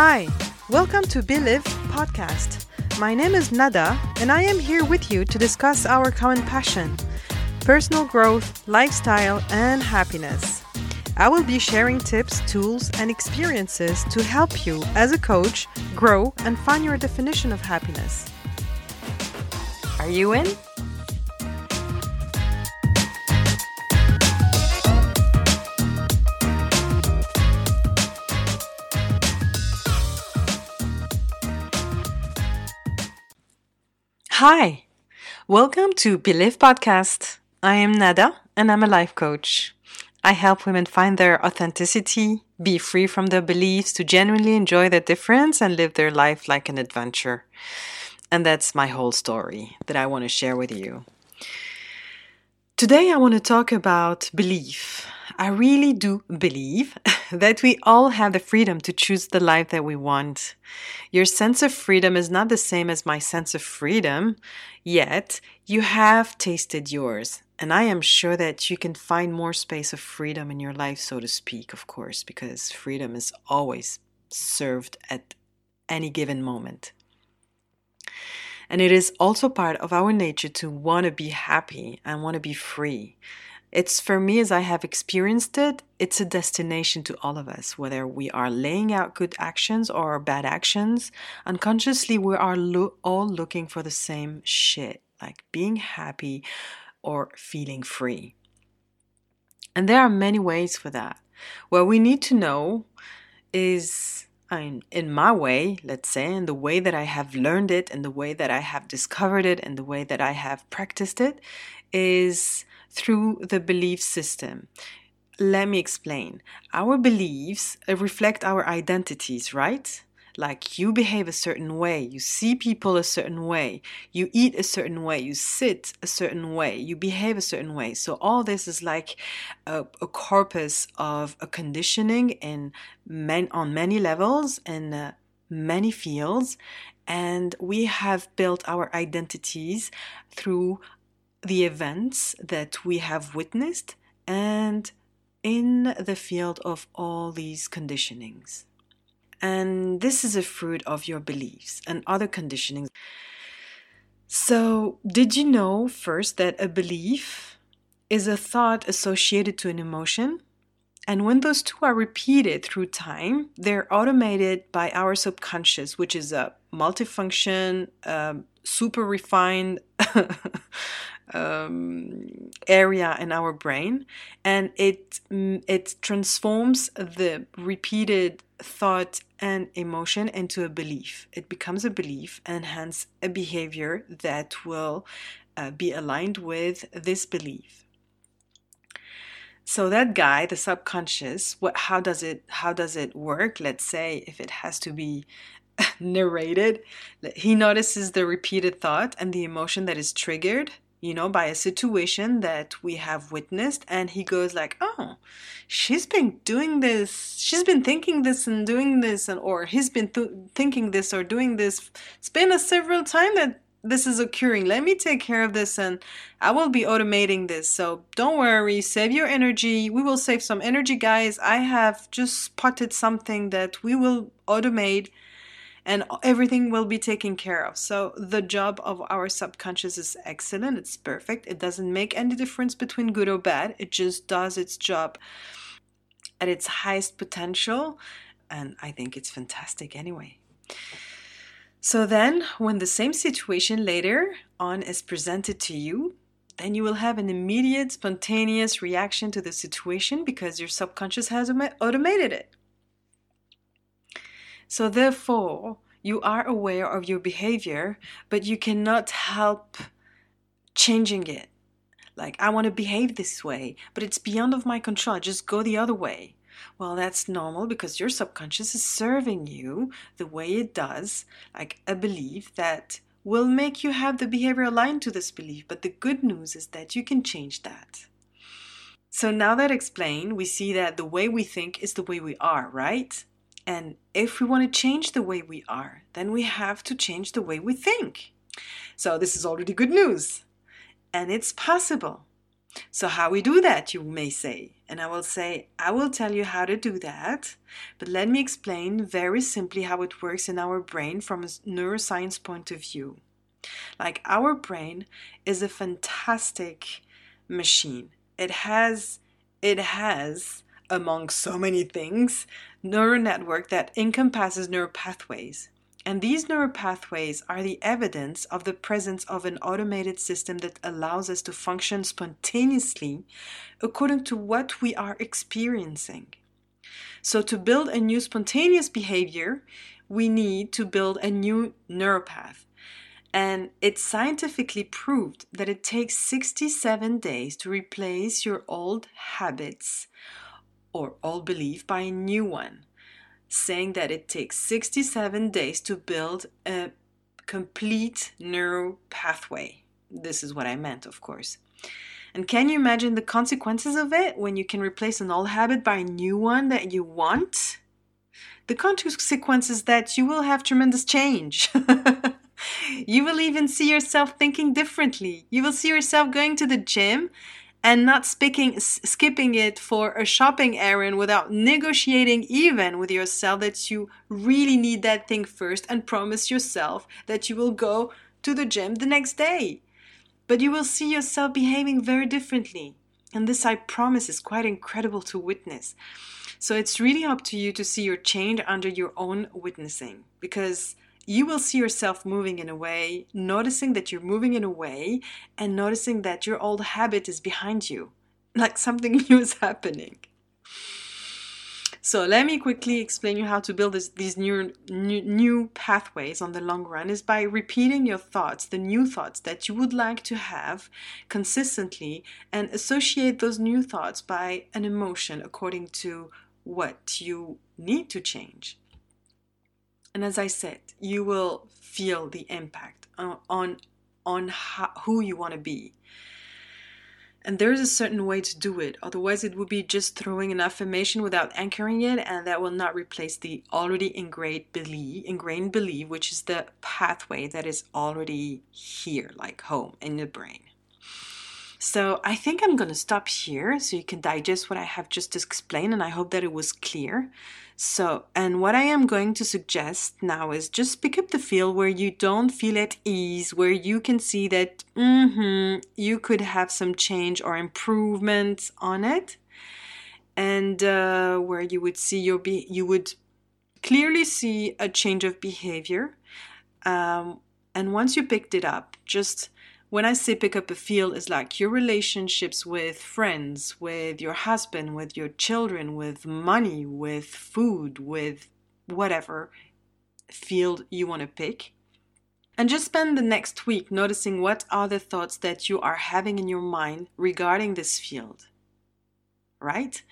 Hi, welcome to Believe podcast. My name is Nada, and I am here with you to discuss our common passion personal growth, lifestyle, and happiness. I will be sharing tips, tools, and experiences to help you as a coach grow and find your definition of happiness. Are you in? Hi, welcome to Believe Podcast. I am Nada and I'm a life coach. I help women find their authenticity, be free from their beliefs, to genuinely enjoy their difference and live their life like an adventure. And that's my whole story that I want to share with you. Today, I want to talk about belief. I really do believe that we all have the freedom to choose the life that we want. Your sense of freedom is not the same as my sense of freedom, yet you have tasted yours. And I am sure that you can find more space of freedom in your life, so to speak, of course, because freedom is always served at any given moment. And it is also part of our nature to want to be happy and want to be free. It's for me, as I have experienced it, it's a destination to all of us, whether we are laying out good actions or bad actions. Unconsciously, we are lo- all looking for the same shit, like being happy or feeling free. And there are many ways for that. What we need to know is in, in my way, let's say, in the way that I have learned it, and the way that I have discovered it, and the way that I have practiced it, is through the belief system. Let me explain. Our beliefs reflect our identities, right? Like you behave a certain way, you see people a certain way, you eat a certain way, you sit a certain way, you behave a certain way. So all this is like a, a corpus of a conditioning in men, on many levels and uh, many fields, and we have built our identities through the events that we have witnessed and in the field of all these conditionings. And this is a fruit of your beliefs and other conditionings. So, did you know first that a belief is a thought associated to an emotion? And when those two are repeated through time, they're automated by our subconscious, which is a multifunction, um, super refined um, area in our brain, and it mm, it transforms the repeated thought and emotion into a belief. It becomes a belief and hence a behavior that will uh, be aligned with this belief. So that guy, the subconscious, what how does it how does it work? Let's say if it has to be narrated, he notices the repeated thought and the emotion that is triggered you know, by a situation that we have witnessed. And he goes like, oh, she's been doing this. She's been thinking this and doing this, and or he's been th- thinking this or doing this. It's been a several time that this is occurring. Let me take care of this, and I will be automating this. So don't worry. Save your energy. We will save some energy, guys. I have just spotted something that we will automate and everything will be taken care of. So the job of our subconscious is excellent. It's perfect. It doesn't make any difference between good or bad. It just does its job at its highest potential. And I think it's fantastic anyway. So then, when the same situation later on is presented to you, then you will have an immediate, spontaneous reaction to the situation because your subconscious has automated it. So, therefore, you are aware of your behavior, but you cannot help changing it. Like, I want to behave this way, but it's beyond of my control. Just go the other way. Well, that's normal because your subconscious is serving you the way it does, like a belief that will make you have the behavior aligned to this belief. But the good news is that you can change that. So now that explained, we see that the way we think is the way we are, right? And if we want to change the way we are, then we have to change the way we think. So, this is already good news. And it's possible. So, how we do that, you may say. And I will say, I will tell you how to do that, but let me explain very simply how it works in our brain from a neuroscience point of view. Like, our brain is a fantastic machine. It has, it has, among so many things, neural network that encompasses neural pathways. And these neural pathways are the evidence of the presence of an automated system that allows us to function spontaneously according to what we are experiencing. So, to build a new spontaneous behavior, we need to build a new neuropath. And it's scientifically proved that it takes 67 days to replace your old habits or old belief by a new one saying that it takes 67 days to build a complete neural pathway. This is what I meant, of course. And can you imagine the consequences of it when you can replace an old habit by a new one that you want? The consequences that you will have tremendous change. you will even see yourself thinking differently. You will see yourself going to the gym and not speaking, skipping it for a shopping errand without negotiating even with yourself that you really need that thing first and promise yourself that you will go to the gym the next day. But you will see yourself behaving very differently. And this, I promise, is quite incredible to witness. So it's really up to you to see your change under your own witnessing because you will see yourself moving in a way, noticing that you're moving in a way, and noticing that your old habit is behind you, like something new is happening. So let me quickly explain you how to build this, these new, new, new pathways on the long run is by repeating your thoughts, the new thoughts that you would like to have consistently, and associate those new thoughts by an emotion according to what you need to change. And as I said, you will feel the impact on on, how, who you want to be. And there's a certain way to do it. Otherwise, it would be just throwing an affirmation without anchoring it, and that will not replace the already ingrained belief, ingrained belief, which is the pathway that is already here, like home in the brain. So I think I'm going to stop here so you can digest what I have just explained, and I hope that it was clear. So, and what I am going to suggest now is just pick up the field where you don't feel at ease, where you can see that mm-hmm, you could have some change or improvement on it, and uh, where you would see your be you would clearly see a change of behavior. Um, and once you picked it up, just when I say pick up a field, it's like your relationships with friends, with your husband, with your children, with money, with food, with whatever field you want to pick. And just spend the next week noticing what are the thoughts that you are having in your mind regarding this field. Right?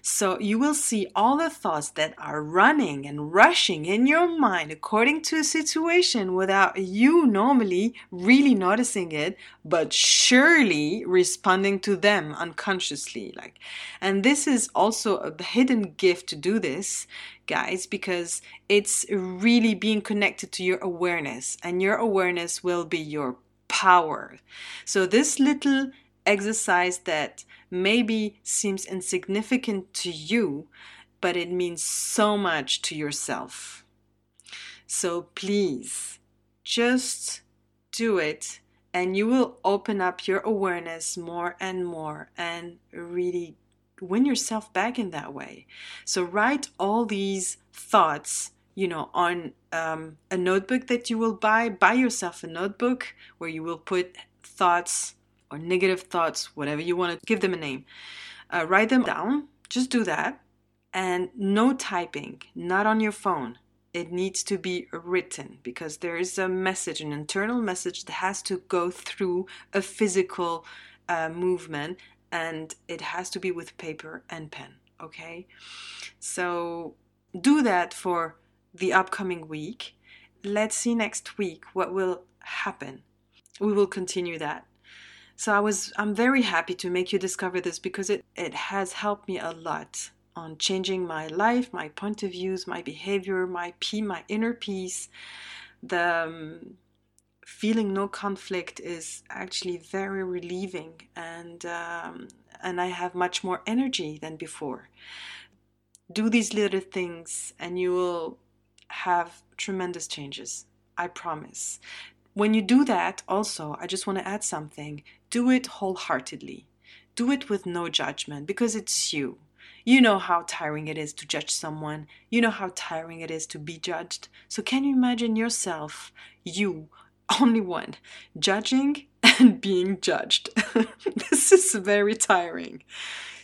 So you will see all the thoughts that are running and rushing in your mind according to a situation without you normally really noticing it, but surely responding to them unconsciously. Like, and this is also a hidden gift to do this, guys, because it's really being connected to your awareness, and your awareness will be your power. So this little exercise that maybe seems insignificant to you, but it means so much to yourself. So please, just do it, and you will open up your awareness more and more and really win yourself back in that way. So write all these thoughts you know on um, a notebook that you will buy buy yourself a notebook where you will put thoughts or negative thoughts, whatever you want to give them a name. Uh, write them down. Just do that. And no typing, not on your phone. It needs to be written because there is a message, an internal message that has to go through a physical uh, movement and it has to be with paper and pen. Okay? So do that for the upcoming week. Let's see next week what will happen. We will continue that. So I was I'm very happy to make you discover this because it, it has helped me a lot on changing my life, my point of views, my behavior, my p my inner peace, the um, feeling no conflict is actually very relieving and um, and I have much more energy than before. Do these little things and you will have tremendous changes. I promise. When you do that, also, I just want to add something. Do it wholeheartedly. Do it with no judgment because it's you. You know how tiring it is to judge someone. You know how tiring it is to be judged. So, can you imagine yourself, you, only one, judging and being judged? this is very tiring.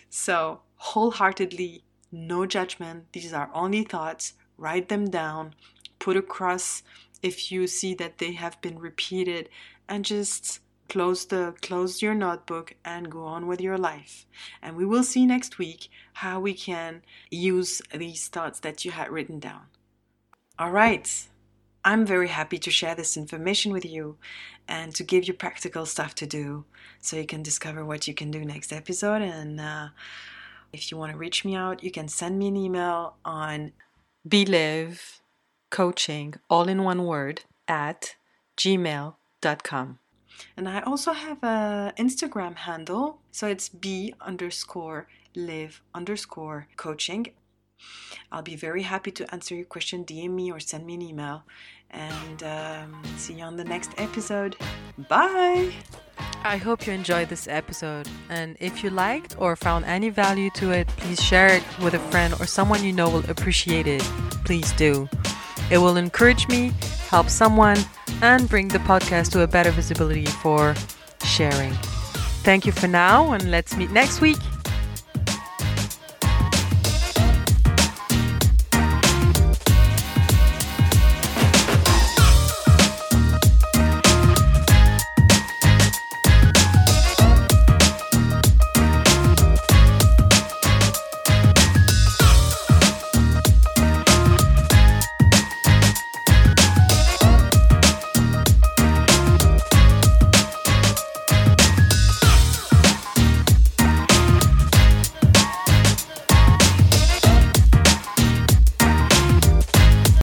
So, wholeheartedly, no judgment. These are only thoughts. Write them down, put a cross if you see that they have been repeated, and just close the close your notebook and go on with your life. And we will see next week how we can use these thoughts that you had written down. All right. I'm very happy to share this information with you and to give you practical stuff to do so you can discover what you can do next episode. And uh, if you want to reach me out you can send me an email on belive coaching all in one word at gmail.com and I also have a Instagram handle, so it's b underscore live underscore coaching. I'll be very happy to answer your question. DM me or send me an email. And um, see you on the next episode. Bye! I hope you enjoyed this episode. And if you liked or found any value to it, please share it with a friend or someone you know will appreciate it. Please do. It will encourage me, help someone, and bring the podcast to a better visibility for sharing. Thank you for now, and let's meet next week.